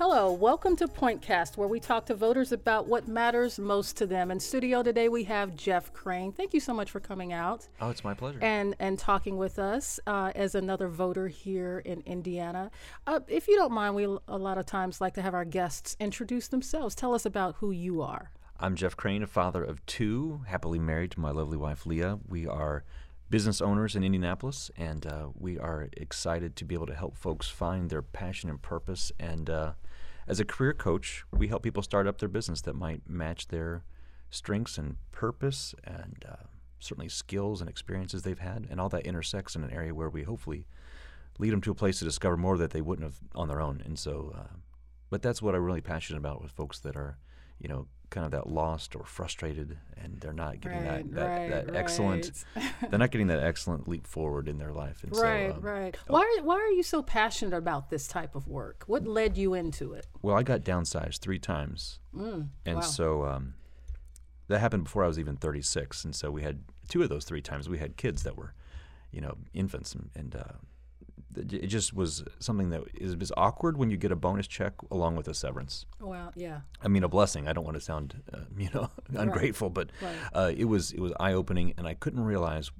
Hello, welcome to Pointcast, where we talk to voters about what matters most to them. In studio today, we have Jeff Crane. Thank you so much for coming out. Oh, it's my pleasure. And and talking with us uh, as another voter here in Indiana. Uh, if you don't mind, we a lot of times like to have our guests introduce themselves. Tell us about who you are. I'm Jeff Crane, a father of two, happily married to my lovely wife Leah. We are business owners in Indianapolis, and uh, we are excited to be able to help folks find their passion and purpose. And uh, as a career coach, we help people start up their business that might match their strengths and purpose, and uh, certainly skills and experiences they've had, and all that intersects in an area where we hopefully lead them to a place to discover more that they wouldn't have on their own. And so, uh, but that's what I'm really passionate about with folks that are, you know, kind of that lost or frustrated and they're not getting Right, that that, right, that excellent they're not getting that excellent leap forward in their life and right, so um, right. Why, are- why are you so passionate about this type of work? What led you into it? well i got downsized three times and Mm, wow. so um, that happened before i was even 36 and so we had two of those three times we had kids that were you know infants and, and uh, it just was something that is, is awkward when you get a bonus check along with a severance Well, yeah. I mean, a blessing. I don't want to sound, uh, you know, ungrateful, but Right. uh, it was it was eye opening, and I couldn't realize.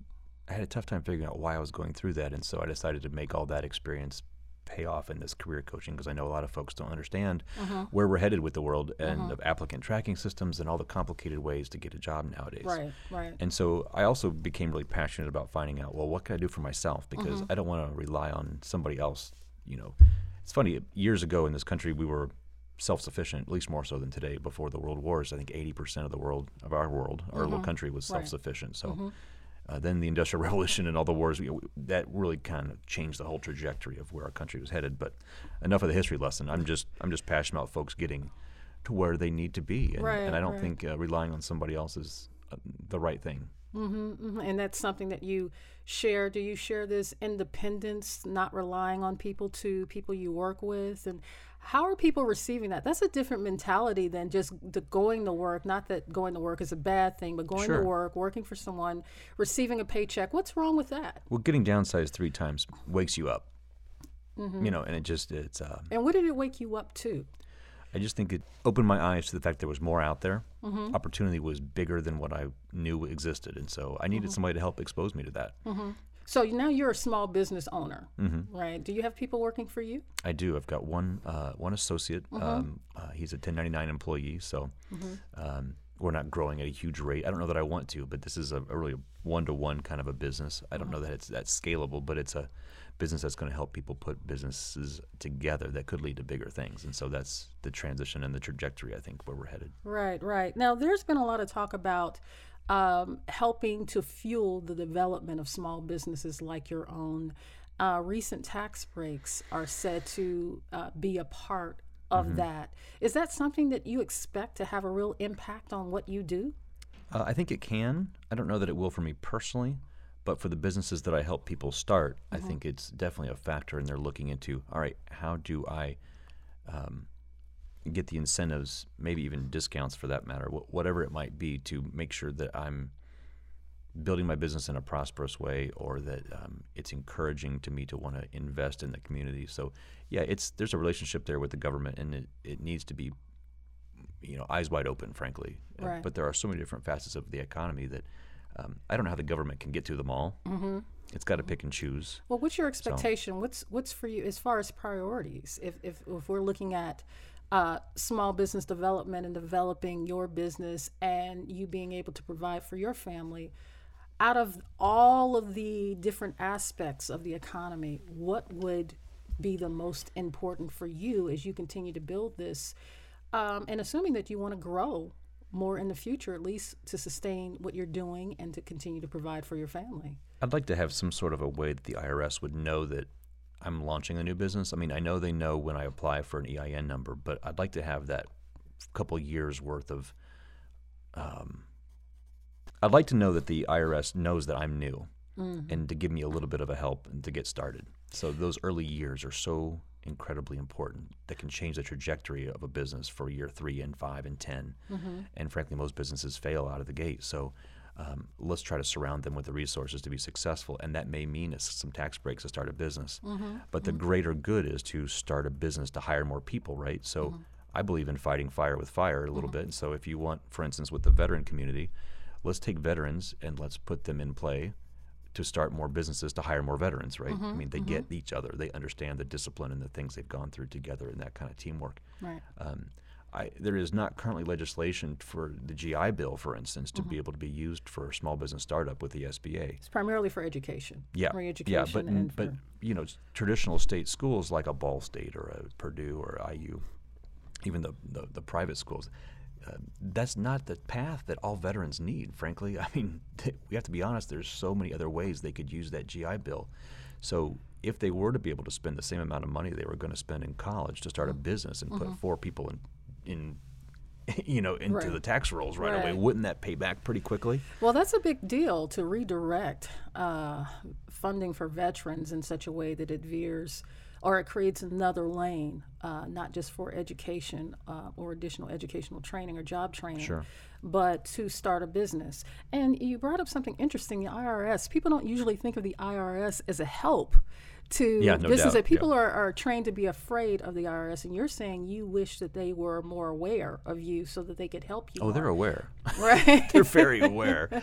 I had a tough time figuring out why I was going through that, and so I decided to make all that experience pay off in this career coaching because I know a lot of folks don't understand Mm-hmm. where we're headed with the world and of applicant tracking systems and all the complicated ways to get a job nowadays. Right, right. And so I also became really passionate about finding out, well, what can I do for myself? Because Mm-hmm. I don't want to rely on somebody else. You know, it's funny. Years ago in this country, we were self-sufficient, at least more so than today. Before the world wars, I think 80% of the world of our world, our little country, was Mm-hmm. Right. self-sufficient. So. Uh, then the Industrial Revolution and all the wars, we, that really kind of changed the whole trajectory of where our country was headed. But enough of the history lesson. I'm just, I'm just passionate about folks getting to where they need to be, and, Right, and I don't right. think uh, relying on somebody else is uh, the right thing. Mhm, And that's something that you share. Do you share this independence, not relying on people to people you work with? And how are people receiving that? That's a different mentality than just the going to work. Not that going to work is a bad thing, but going Sure. to work, working for someone, receiving a paycheck. What's wrong with that? Well, getting downsized three times wakes you up. Mm-hmm. You know, and it just it's. Uh, And what did it wake you up to? I just think it opened my eyes to the fact there was more out there. Mm-hmm. Opportunity was bigger than what I knew existed, and so I needed Mm-hmm. somebody to help expose me to that. So now you're a small business owner, Mm-hmm. right? Do you have people working for you? I do. I've got one uh, one associate. Mm-hmm. Um, uh, he's a 1099 employee, so um, we're not growing at a huge rate. I don't know that I want to, but this is a, a really one to one kind of a business. I Mm-hmm. don't know that it's that scalable, but it's a business that's going to help people put businesses together that could lead to bigger things. And so that's the transition and the trajectory. I think where we're headed. Right, right. Now, there's been a lot of talk about um, helping to fuel the development of small businesses like your own. Uh, recent tax breaks are said to uh, be a part of that. Is that something that you expect to have a real impact on what you do? Uh, I think it can. I don't know that it will for me personally, but for the businesses that I help people start, I think it's definitely a factor, and they're looking into all right, how do I um, get the incentives, maybe even discounts for that matter, wh- whatever it might be, to make sure that I'm building my business in a prosperous way, or that um, it's encouraging to me to want to invest in the community. So, yeah, it's there's a relationship there with the government, and it, it needs to be you know eyes wide open, frankly. Uh, Right. But there are so many different facets of the economy that um, I don't know how the government can get to them all. Mm-hmm. It's got to pick and choose. Well, what's your expectation? What's what's for you as far as priorities? If if, if we're looking at uh, small business development and developing your business and you being able to provide for your family, out of all of the different aspects of the economy, what would be the most important for you as you continue to build this? Um, and assuming that you want to grow more in the future, at least to sustain what you're doing and to continue to provide for your family. I'd like to have some sort of a way that the IRS would know that I'm launching a new business. I mean, I know they know when I apply for an EIN number, but I'd like to have that couple years worth of. Um, I'd like to know that the IRS knows that I'm new, and to give me a little bit of a help and to get started. So those early years are so incredibly important that can change the trajectory of a business for year three and five and 10 And frankly, most businesses fail out of the gate. So Um, let's try to surround them with the resources to be successful, and that may mean some tax breaks to start a business. Mm-hmm. But the greater good is to start a business to hire more people, right? So Mm-hmm. I believe in fighting fire with fire a little bit. And so if you want, for instance, with the veteran community, let's take veterans and let's put them in play to start more businesses to hire more veterans, right? I mean, they get each other, they understand the discipline and the things they've gone through together and that kind of teamwork. Right. Um, I, there is not currently legislation for the GI Bill, for instance, to be able to be used for a small business startup with the SBA. It's primarily for education. Yeah, Re-education yeah, but and but for, you know, traditional state schools like a Ball State or a Purdue or IU, even the the, the private schools, uh, that's not the path that all veterans need. Frankly, I mean, we have to be honest. There's so many other ways they could use that GI Bill. So if they were to be able to spend the same amount of money they were going to spend in college to start Mm-hmm. a business and put four people in in you know into Right. the tax rolls right, away, wouldn't that pay back pretty quickly? Well, that's a big deal to redirect uh, funding for veterans in such a way that it veers or it creates another lane, uh, not just for education uh, or additional educational training or job training, Sure. but to start a business. And you brought up something interesting the IRS. People don't usually think of the IRS as a help to Yeah, no business. doubt, That people yeah. are, are trained to be afraid of the IRS, and you're saying you wish that they were more aware of you so that they could help you. Oh, they're aware. right. they're very aware.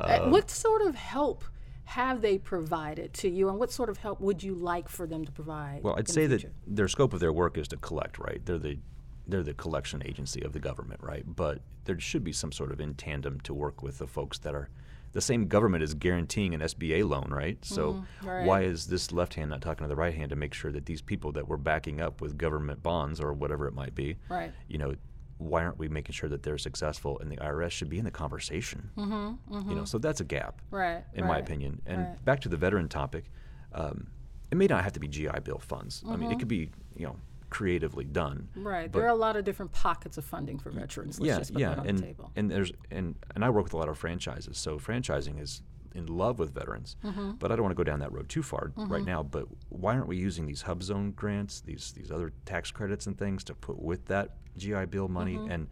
Uh, what sort of help have they provided to you, and what sort of help would you like for them to provide? Well, I'd say that their scope of their work is to collect, right? They're the they're the collection agency of the government, right? But there should be some sort of in tandem to work with the folks that are the same government is guaranteeing an SBA loan, right? So Mm-hmm. right. why is this left hand not talking to the right hand to make sure that these people that we're backing up with government bonds or whatever it might be, Right. you know, why aren't we making sure that they're successful? And the IRS should be in the conversation. Mm-hmm, You know, so that's a gap right, in my opinion. And right. back to the veteran topic, um, it may not have to be GI Bill funds. I Mm-hmm. mean, it could be you know creatively done. Right. but- there are a lot of different pockets of funding for veterans. Let's yeah, yeah, that on and the table. and there's and and I work with a lot of franchises, so franchising is in love with veterans. Mm-hmm. But I don't want to go down that road too far right now. But why aren't we using these HUBZone grants, these these other tax credits and things to put with that GI Bill money? Mm-hmm. And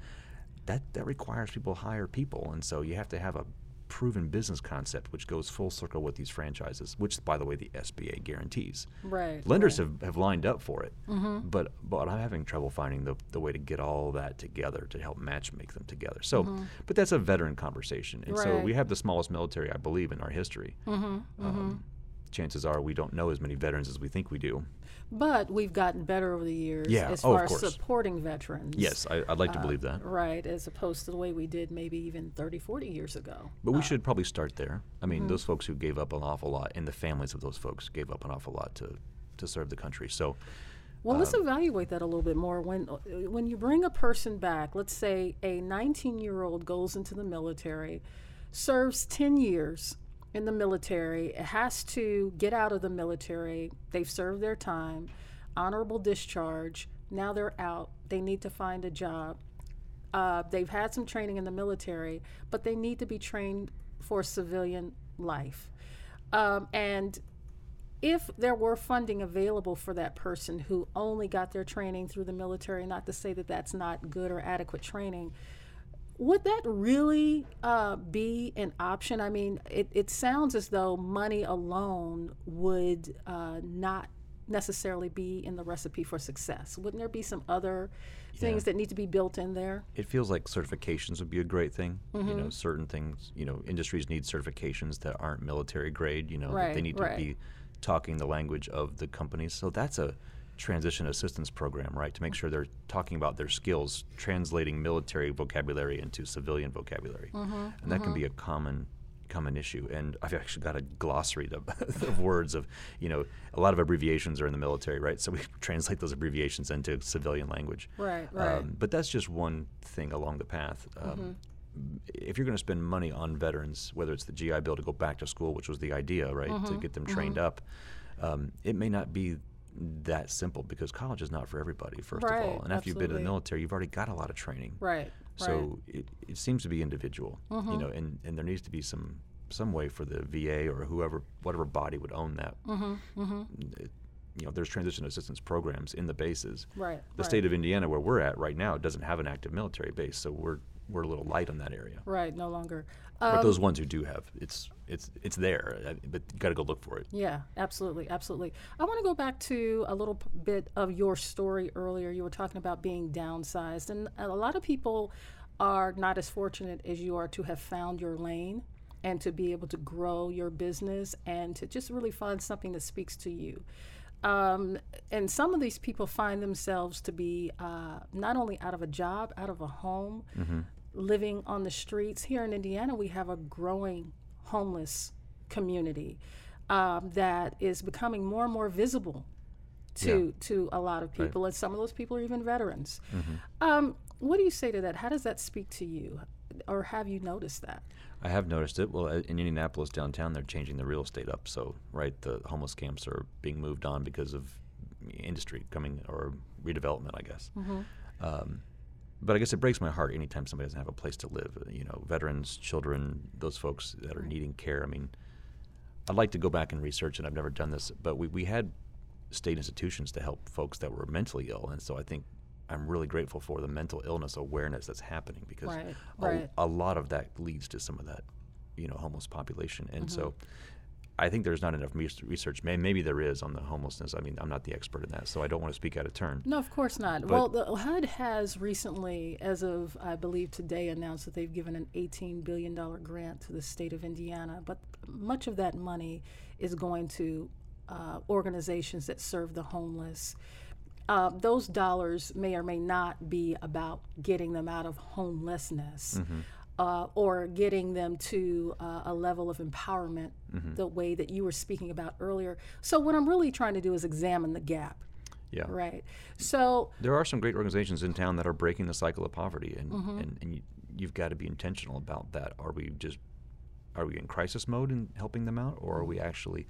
that that requires people to hire people, and so you have to have a proven business concept which goes full circle with these franchises which by the way the SBA guarantees right. lenders right. Mm-hmm. have, have lined up for it, mm-hmm. but but I'm having trouble finding the, the way to get all that together to help match make them together. So, but that's a veteran conversation, and so Mm-hmm. We have the smallest military, I believe, in our history. Um, chances are we don't know as many veterans as we think we do. But we've gotten better over the years Yeah. as Oh, far as supporting veterans. Yes, I, I'd like to Uh, believe that, Right, as opposed to the way we did maybe even 30, 40 years ago. but we should probably start there. I mean, those folks who gave up an awful lot, and the families of those folks gave up an awful lot to to serve the country. So, Well, let's Um, evaluate that a little bit more. When when you bring a person back, let's say a 19 year old goes into the military, serves 10 years in the military, has to get out of the military. They've served their time, honorable discharge. Now they're out. They need to find a job. Uh, they've had some training in the military, but they need to be trained for civilian life. Um, and if there were funding available for that person who only got their training through the military, not to say that that's not good or adequate training, would that really uh, be an option? I mean, it, it sounds as though money alone would uh, not necessarily be in the recipe for success. Wouldn't there be some other things that need to be built in there? it feels like certifications would be a great thing. You Mm-hmm. know, certain things, you know, industries need certifications that aren't military grade, you know, that they need to right. be talking the language of the companies. So that's a transition assistance program, right? To make sure they're talking about their skills, translating military vocabulary into civilian vocabulary. Mm-hmm, And that can be a common common issue and i've actually got a glossary of, of words of you know a lot of abbreviations are in the military right so we translate those abbreviations into civilian language Right, right. um, but that's just one thing along the path. Um, If you're going to spend money on veterans, whether it's the GI Bill to go back to school, which was the idea, right, to get them trained up, um, it may not be that simple because college is not for everybody, first of all. And after you've been in the military, you've already got a lot of training. Right. So it, it seems to be individual, Mm-hmm. you know, and, and there needs to be some some way for the VA or whoever, whatever body would own that. Mm-hmm, It- you know, there's transition assistance programs in the bases. right. The right. state of Indiana, where we're at right now, doesn't have an active military base, so we're we're a little light on that area. Right, no longer. but those ones who do have, it's it's it's there, uh, but you got to go look for it. Yeah, absolutely, absolutely. I want to go back to a little p- bit of your story earlier. You were talking about being downsized, and a lot of people are not as fortunate as you are to have found your lane and to be able to grow your business and to just really find something that speaks to you. Um, and some of these people find themselves to be uh, not only out of a job, out of a home, living on the streets. Here in Indiana, we have a growing homeless community um, that is becoming more and more visible to to a lot of people, and some of those people are even veterans. Um, what do you say to that? How does that speak to you, or have you noticed that? I have noticed it. Well, uh, in Indianapolis downtown, they're changing the real estate up. So, right, the homeless camps are being moved on because of industry coming or redevelopment, I guess. Um, but I guess it breaks my heart anytime somebody doesn't have a place to live. Uh, You know, veterans, children, those folks that are needing care. I mean, I'd like to go back and research, and I've never done this, but we, we had state institutions to help folks that were mentally ill. And so I think I'm really grateful for the mental illness awareness that's happening because Right, a, right. a lot of that leads to some of that, you know, homeless population. And so I think there's not enough research. Maybe there is on the homelessness. I mean, I'm not the expert in that, so I don't want to speak out of turn. No, of course not. well, the HUD has recently, as of I believe today, announced that they've given an $18 billion grant to the state of Indiana. But much of that money is going to uh, organizations that serve the homeless. Uh, those dollars may or may not be about getting them out of homelessness. Uh, or getting them to uh, a level of empowerment the way that you were speaking about earlier. So, what I'm really trying to do is examine the gap. Yeah. Right. So, There are some great organizations in town that are breaking the cycle of poverty, and, and, and you, you've got to be intentional about that. Are we just are we in crisis mode in helping them out, or are we actually,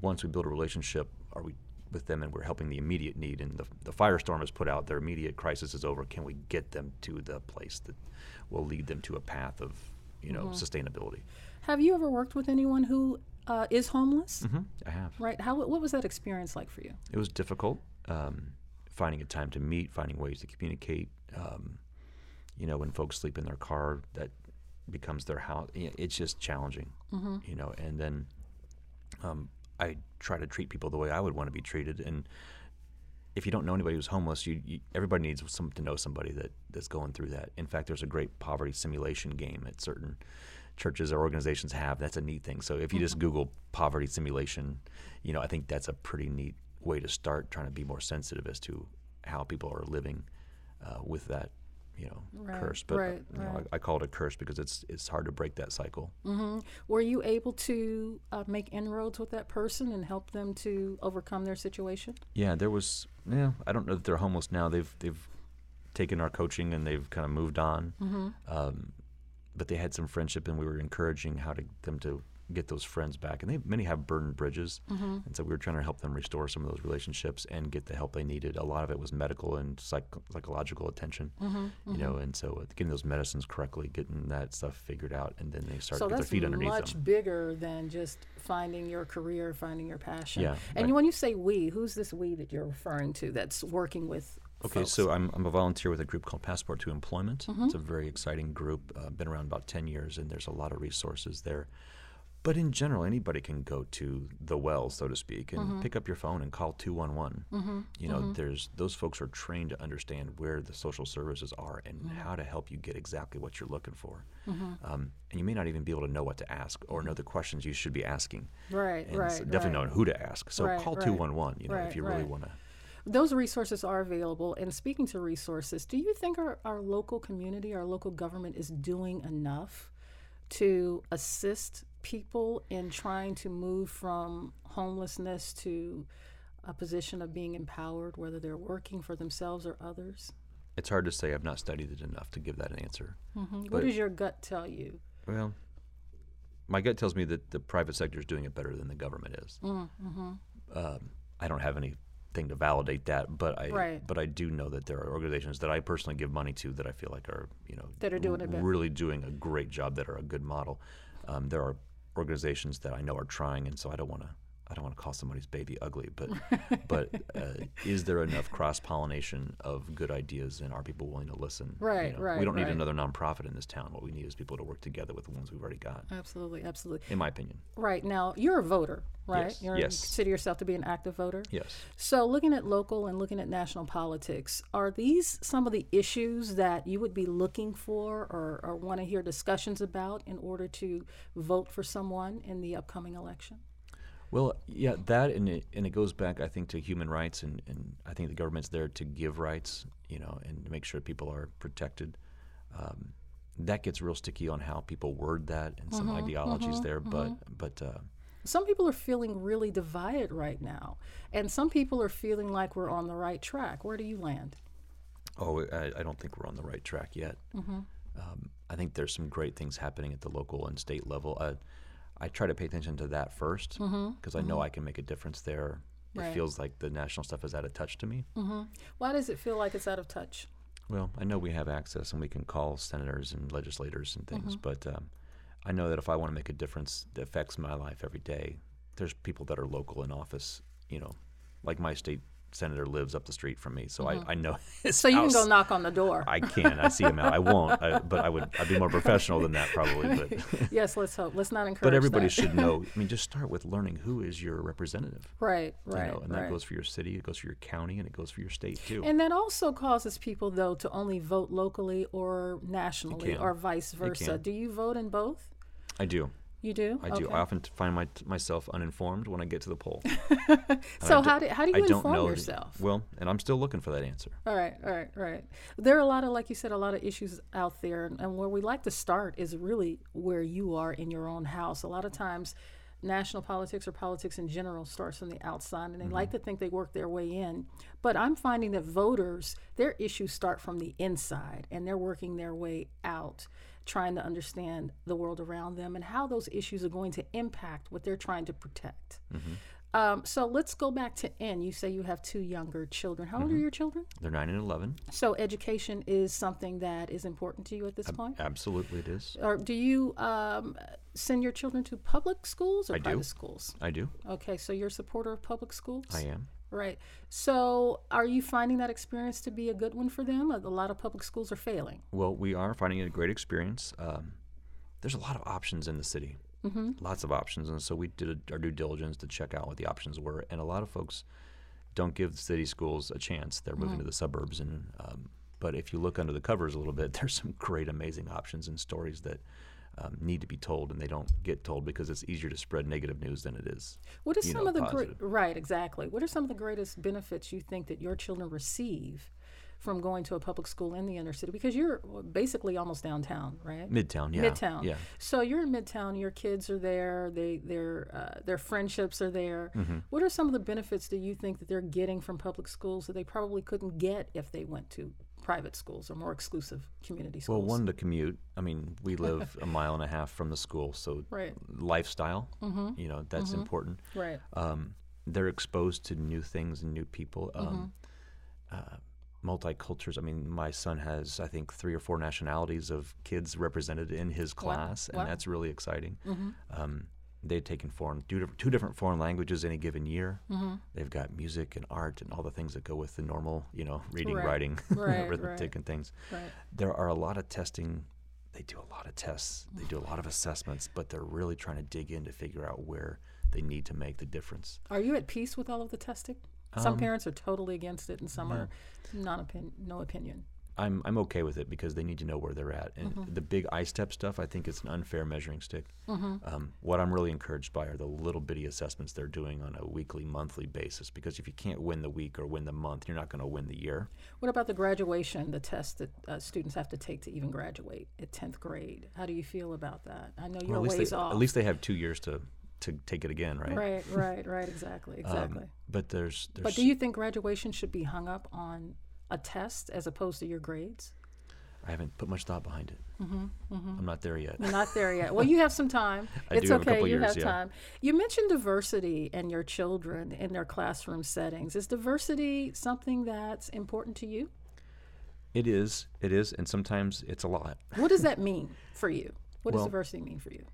once we build a relationship, are we with them and we're helping the immediate need and the, the firestorm is put out, their immediate crisis is over. Can we get them to the place that will lead them to a path of you know sustainability? have you ever worked with anyone who uh, is homeless? hmm I have. Right. How? What was that experience like for you? It was difficult um, finding a time to meet, finding ways to communicate. Um, you know, when folks sleep in their car, that becomes their house. It's just challenging. You know, and then um, I try to treat people the way I would want to be treated. And if you don't know anybody who's homeless, you, you everybody needs some to know somebody that that's going through that. In fact, there's a great poverty simulation game at certain churches or organizations have. That's a neat thing. So if you just Google poverty simulation, you know, I think that's a pretty neat way to start trying to be more sensitive as to how people are living uh, with that, you know, Right, curse. But right, you know, right. I, I call it a curse because it's it's hard to break that cycle. Were you able to uh, make inroads with that person and help them to overcome their situation? Yeah, there was. Yeah, I don't know that they're homeless now. They've they've taken our coaching and they've kind of moved on. Um, but they had some friendship, and we were encouraging how to them to get those friends back. And they many have burned bridges, and so we were trying to help them restore some of those relationships and get the help they needed. A lot of it was medical and psych- psychological attention, you know. And so uh, getting those medicines correctly, getting that stuff figured out, and then they start so to get their feet underneath much them. bigger than just finding your career, finding your passion. Yeah, And right. when you say we, who's this we that you're referring to that's working with? Okay, folks? so I'm, I'm a volunteer with a group called Passport to Employment. It's a very exciting group, uh, been around about 10 years, and there's a lot of resources there. But in general, anybody can go to the well, so to speak, and mm-hmm. pick up your phone and call 211. Mm-hmm. You know, mm-hmm. there's those folks are trained to understand where the social services are and how to help you get exactly what you're looking for. Um, and you may not even be able to know what to ask or know the questions you should be asking. Right, And right, so definitely right. knowing who to ask. So Right, call right. 211, you know, if you really want to. Those resources are available. And speaking to resources, do you think our, our local community, our local government is doing enough to assist people in trying to move from homelessness to a position of being empowered, whether they're working for themselves or others? It's hard to say. I've not studied it enough to give that an answer. what does your gut tell you? Well, my gut tells me that the private sector is doing it better than the government is. Mm-hmm. Um, I don't have anything to validate that, but I Right. but I do know that there are organizations that I personally give money to that I feel like are you know That are doing it better. really doing a great job that are a good model. Um, there are organizations that I know are trying, and so I don't want to I don't want to call somebody's baby ugly, but but uh, is there enough cross pollination of good ideas, and are people willing to listen? You Right, know, right, We don't need right. another nonprofit in this town. What we need is people to work together with the ones we've already got. Absolutely, absolutely. In my opinion, Right now, you're a voter, right? Yes, You're, yes. You consider yourself to be an active voter. yes. So, looking at local and looking at national politics, are these some of the issues that you would be looking for or, or want to hear discussions about in order to vote for someone in the upcoming election? Well, yeah, that and it, and it goes back, I think, to human rights, and, and I think the government's there to give rights, you know, and to make sure people are protected. Um, that gets real sticky on how people word that and some ideologies there, but but uh, Some people are feeling really divided right now, and some people are feeling like we're on the right track. Where do you land? oh, I, I don't think we're on the right track yet. Um, I think there's some great things happening at the local and state level. Uh, I try to pay attention to that first because I know I can make a difference there. Right. It feels like the national stuff is out of touch to me. Why does it feel like it's out of touch? Well, I know we have access and we can call senators and legislators and things, Mm-hmm. but um, I know that if I want to make a difference that affects my life every day, there's people that are local in office, you know, like my state senator lives up the street from me, so I, I know his Mm-hmm. So you can go knock on the door. I can. I see him out. I won't, I, but I would. I'd be more professional than that probably. But yes, let's hope. Let's not encourage but everybody that. should know. I mean, just start with learning who is your representative. Right, You right, know, and that right. goes for your city, it goes for your county, and it goes for your state too. And that also causes people, though, to only vote locally or nationally or vice versa. Do you vote in both? I do. You do? I do. Okay. I often find my, myself uninformed when I get to the poll. so how do- how do I you don't inform yourself? well, and I'm still looking for that answer. All right, all right, all right. There are a lot of, like you said, a lot of issues out there, and, and where we like to start is really where you are in your own house. A lot of times, national politics or politics in general starts from the outside, and they like mm-hmm. to think they work their way in. But I'm finding that voters, their issues start from the inside, and they're working their way out, trying to understand the world around them and how those issues are going to impact what they're trying to protect. Um, so let's go back to N. You say you have two younger children. How old are your children? They're nine and eleven. So education is something that is important to you at this point. Absolutely, it is. Or do you um, send your children to public schools or I do. private schools? I do. Okay, so you're a supporter of public schools. I am. Right. So are you finding that experience to be a good one for them? A lot of public schools are failing. Well, we are finding it a great experience. Um, there's a lot of options in the city. Mm-hmm. Lots of options, and so we did our due diligence to check out what the options were. And a lot of folks don't give the city schools a chance. They're moving to the suburbs, and um, but if you look under the covers a little bit, there's some great, amazing options and stories that um, need to be told, and they don't get told because it's easier to spread negative news than it is. What are some know, of the great right exactly? What are some of the greatest benefits you think that your children receive from going to a public school in the inner city? Because you're basically almost downtown, right? Midtown, yeah, Midtown. yeah. So you're in Midtown. Your kids are there. They their uh, their friendships are there. Mm-hmm. What are some of the benefits that you think that they're getting from public schools that they probably couldn't get if they went to private schools or more exclusive community schools? Well, one to commute. I mean, we live a mile and a half from the school, so Right. lifestyle. You know, that's important. right. Um, they're exposed to new things and new people. Um, uh, multicultures. I mean, my son has, I think, three or four nationalities of kids represented in his class, and Wow. Mm-hmm. that's really exciting. Um, they've taken foreign two, different- two different foreign languages any given year. Mm-hmm. They've got music and art and all the things that go with the normal, you know, reading, Right. writing, Right, arithmetic, right. and things. Right. There are a lot of testing. They do a lot of tests. They do a lot of assessments, but they're really trying to dig in to figure out where they need to make the difference. Are you at peace with all of the testing? Um, Some parents are totally against it, and some are non opin- no opinion. I'm I'm okay with it because they need to know where they're at. And Mm-hmm. the big ISTEP stuff, I think it's an unfair measuring stick. Um, what I'm really encouraged by are the little bitty assessments they're doing on a weekly, monthly basis. Because if you can't win the week or win the month, you're not going to win the year. What about the graduation, the test that uh, students have to take to even graduate at 10th grade? How do you feel about that? I know you're Well, at least ways they, off. at least they have two years to to take it again, right? right, right, right, exactly, Um, exactly. but there's there's but do you think graduation should be hung up on a test as opposed to your grades? I haven't put much thought behind it. Mm-hmm, mm-hmm. I'm not there yet. You're not there yet. Well, you have some time. It's do have okay. you years, have yeah. time. You mentioned diversity and your children in their classroom settings. Is diversity something that's important to you? It is, it is, and sometimes it's a lot. What does that mean for you? What does diversity mean for you?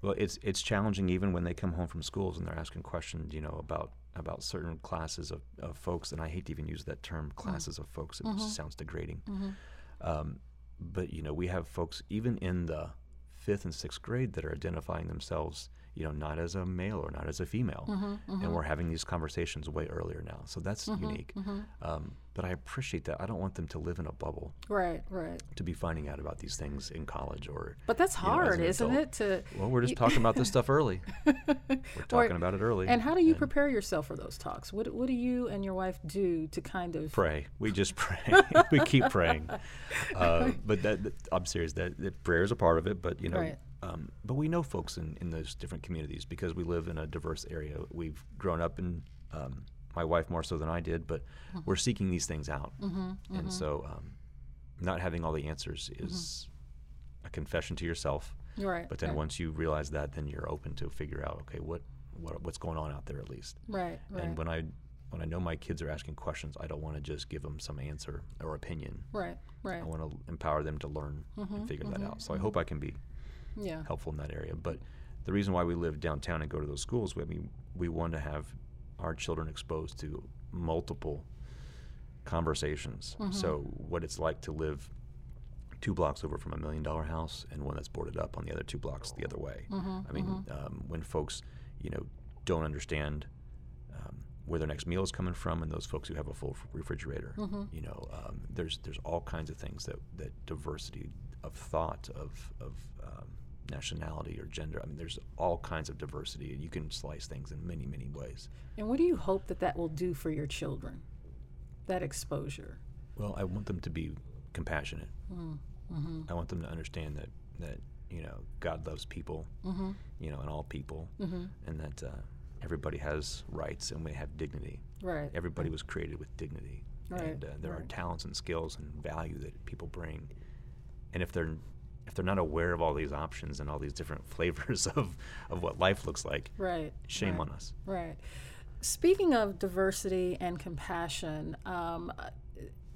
Well, it's it's challenging even when they come home from schools and they're asking questions, you know, about about certain classes of, of folks, and I hate to even use that term, mm-hmm. classes of folks. It just sounds degrading. Mm-hmm. Um, but you know, we have folks even in the fifth and sixth grade that are identifying themselves, you know, not as a male or not as a female, and we're having these conversations way earlier now. So that's unique. Um, but I appreciate that. I don't want them to live in a bubble Right, right. to be finding out about these things in college or. But that's you know, hard, isn't adult. it? To Well, we're just talking about this stuff early. We're talking about it early. and how do you prepare yourself for those talks? What what do you and your wife do to kind of pray. We just pray. we keep praying. Uh, but that, that- I'm serious. That, that prayer is a part of it. But you know, Right. Um, but we know folks in, in those different communities because we live in a diverse area. We've grown up in. Um, my wife more so than I did, but Mm-hmm. we're seeking these things out, and so um, not having all the answers is a confession to yourself. Mm-hmm. right? But then right, once you realize that, then you're open to figure out, okay, what, what what's going on out there at least. right, right, And when I when I know my kids are asking questions, I don't want to just give them some answer or opinion. right, right. I want to empower them to learn and figure that out. So I hope I can be Yeah, helpful in that area. But the reason why we live downtown and go to those schools, I mean, we want to have our children exposed to multiple conversations. So what it's like to live two blocks over from a million dollar house and one that's boarded up on the other two blocks the other way. I mean, um, when folks, you know, don't understand um, where their next meal is coming from, and those folks who have a full refrigerator, you know, um, there's there's all kinds of things that that diversity of thought of of um, nationality or gender. I mean, there's all kinds of diversity, and you can slice things in many many ways. and what do you hope that that will do for your children? That exposure. Well, I want them to be compassionate. I want them to understand that that you know God loves people, you know, and all people, and that uh, everybody has rights and we have dignity. Right. Everybody was created with dignity, Right, and uh, there are talents and skills and value that people bring. And if they're if they're not aware of all these options and all these different flavors of, of what life looks like, Right. shame right. on us. Right. Speaking of diversity and compassion, um,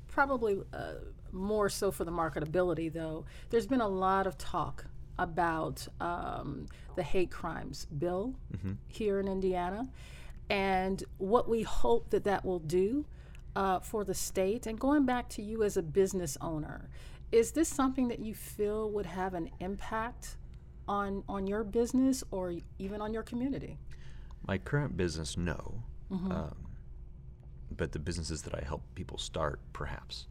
probably uh, more so for the marketability, though, there's been a lot of talk about um, the hate crimes bill here in Indiana and what we hope that that will do uh, for the state. And going back to you as a business owner, is this something that you feel would have an impact on, on your business or even on your community? My current business, no. Mm-hmm. Um, but the businesses that I help people start, perhaps.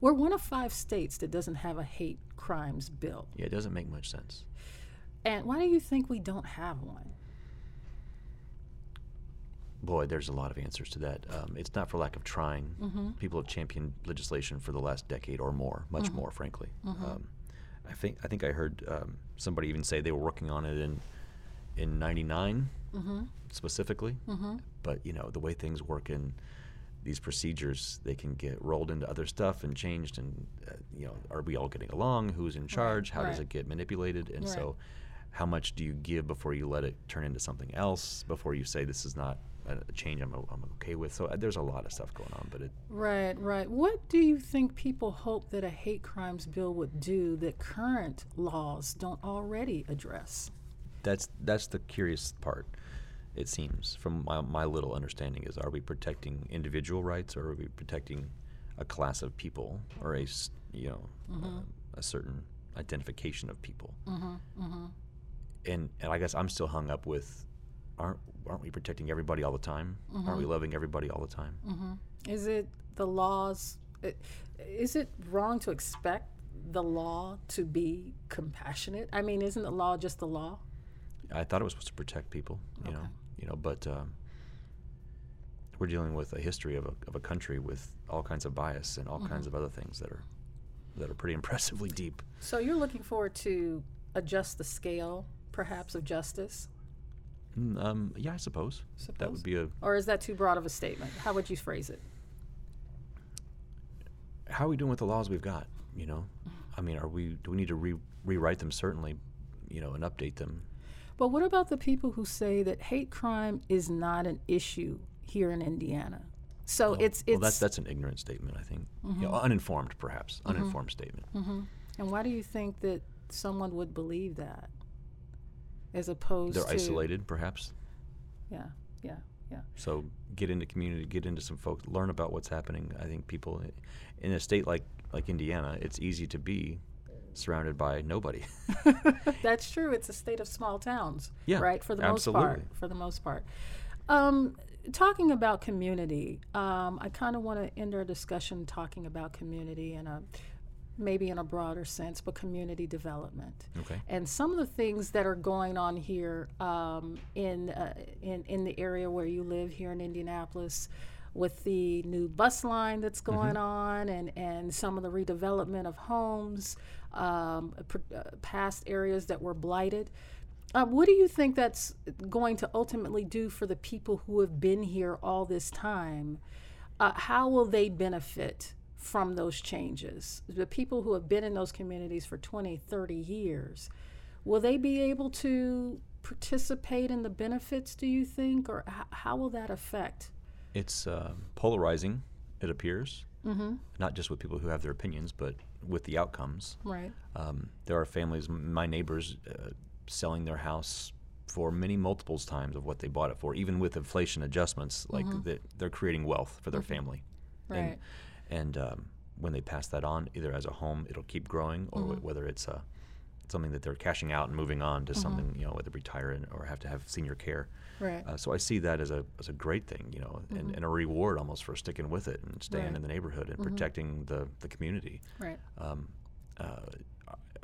We're one of five states that doesn't have a hate crimes bill. Yeah, it doesn't make much sense. And why do you think we don't have one? Boy, there's a lot of answers to that. Um, it's not for lack of trying. Mm-hmm. People have championed legislation for the last decade or more, much Mm-hmm. more, frankly. Um, I think I think I heard um, somebody even say they were working on it in in '99 Mm-hmm. specifically. But you know the way things work in these procedures, they can get rolled into other stuff and changed. And uh, you know, are we all getting along? Who's in charge? How does it get manipulated? And Right. so, how much do you give before you let it turn into something else? Before you say this is not a change I'm, I'm okay with. So uh, there's a lot of stuff going on, but it Right, right. What do you think people hope that a hate crimes bill would do that current laws don't already address? that's that's the curious part. It seems from my, my little understanding is are we protecting individual rights or are we protecting a class of people or a you know uh, a certain identification of people? And and I guess I'm still hung up with aren't aren't we protecting everybody all the time? Aren't we mm-hmm. loving everybody all the time? Mm-hmm. Is it the laws? Is it wrong to expect the law to be compassionate? I mean, isn't the law just the law? I thought it was supposed to protect people, you know, you know, but um, we're dealing with a history of a, of a country with all kinds of bias and all kinds mm-hmm. of other things that are that are pretty impressively deep. So you're looking forward to adjust the scale, perhaps, of justice? Mm, Um, yeah, I suppose. that would be a. Or is that too broad of a statement? How would you phrase it? How are we doing with the laws we've got? You know, I mean, are we? Do we need to re- rewrite them? Certainly, you know, and update them. But what about the people who say that hate crime is not an issue here in Indiana? So it's well, it's that's that's an ignorant statement. I think, you know, uninformed, perhaps, uninformed statement. and why do you think that someone would believe that? As opposed to They're to isolated, perhaps. Yeah, yeah, yeah. So get into community, get into some folks, learn about what's happening. I think people in a state like like Indiana, it's easy to be surrounded by nobody. That's true. It's a state of small towns, Yeah, right? For the absolutely. most part, for the most part. Um, talking about community, um, I kind of want to end our discussion talking about community and a maybe in a broader sense, but community development. Okay. And some of the things that are going on here um, in, uh, in in the area where you live here in Indianapolis, with the new bus line that's going on, and and some of the redevelopment of homes, um, pr- uh, past areas that were blighted. Uh, what do you think that's going to ultimately do for the people who have been here all this time? Uh, how will they benefit from those changes? The people who have been in those communities for 20, 30 years, will they be able to participate in the benefits, do you think? Or h- how will that affect? It's uh, polarizing, it appears, Mm-hmm. not just with people who have their opinions, but with the outcomes. Right. Um, there are families, my neighbors, uh, selling their house for many multiples times of what they bought it for, even with inflation adjustments. Like that, they're creating wealth for their family. Right. And, and um, when they pass that on, either as a home, it'll keep growing, or wh- whether it's uh, something that they're cashing out and moving on to something, you know, whether retire or have to have senior care. Right. Uh, so I see that as a as a great thing, you know, and, and a reward almost for sticking with it and staying Right. in the neighborhood and protecting the, the community. right. Um, uh,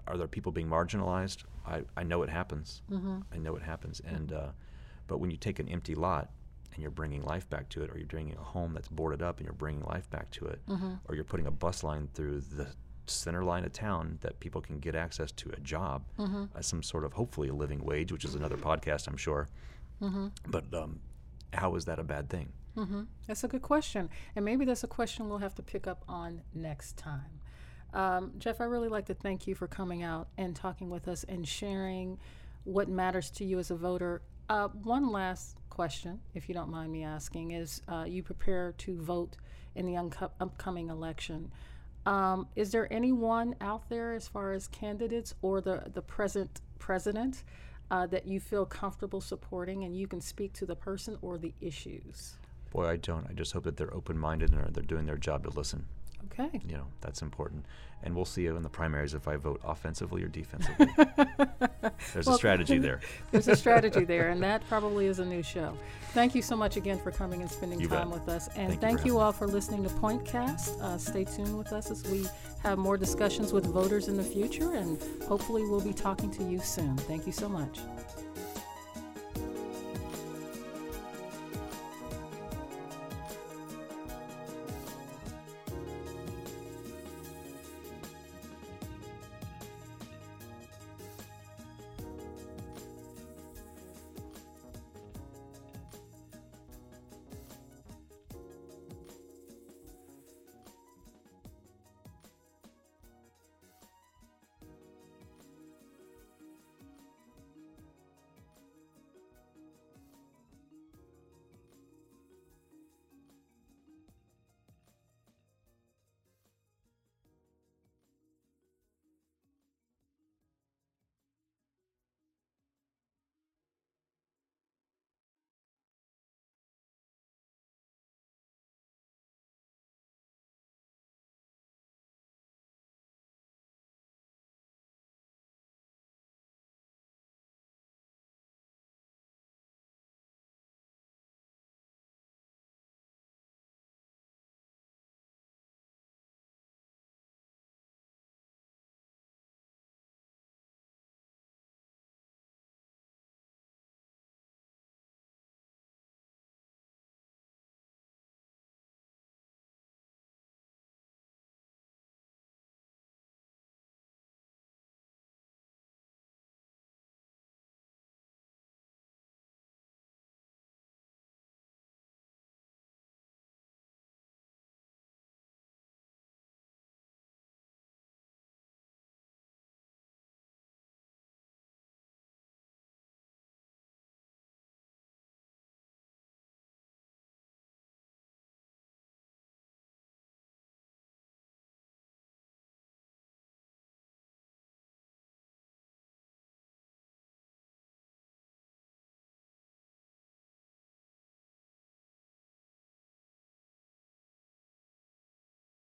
are there people being marginalized? I, I know it happens. Mm-hmm. I know it happens. And uh, but when you take an empty lot and you're bringing life back to it, or you're bringing a home that's boarded up and you're bringing life back to it, Mm-hmm. or you're putting a bus line through the center line of town that people can get access to a job, Mm-hmm. uh, some sort of hopefully a living wage, which is another podcast, I'm sure. Mm-hmm. But um, how is that a bad thing? Mm-hmm. That's a good question. And maybe that's a question we'll have to pick up on next time. Um, Jeff, I really like to thank you for coming out and talking with us and sharing what matters to you as a voter. Uh, one last question, if you don't mind me asking, is uh, you prepare to vote in the unco- upcoming election. Um, is there anyone out there, as far as candidates or the, the present president, uh, that you feel comfortable supporting and you can speak to the person or the issues? Boy, I don't. I just hope that they're open minded and they're doing their job to listen. Okay. You know, that's important. And we'll see you in the primaries if I vote offensively or defensively. There's a strategy there. There's a strategy there, and that probably is a new show. Thank you so much again for coming and spending You time bet. with us. And Thank you thank for you, all for listening to Pointcast. Uh, stay tuned with us as we have more discussions with voters in the future, and hopefully, we'll be talking to you soon. Thank you so much.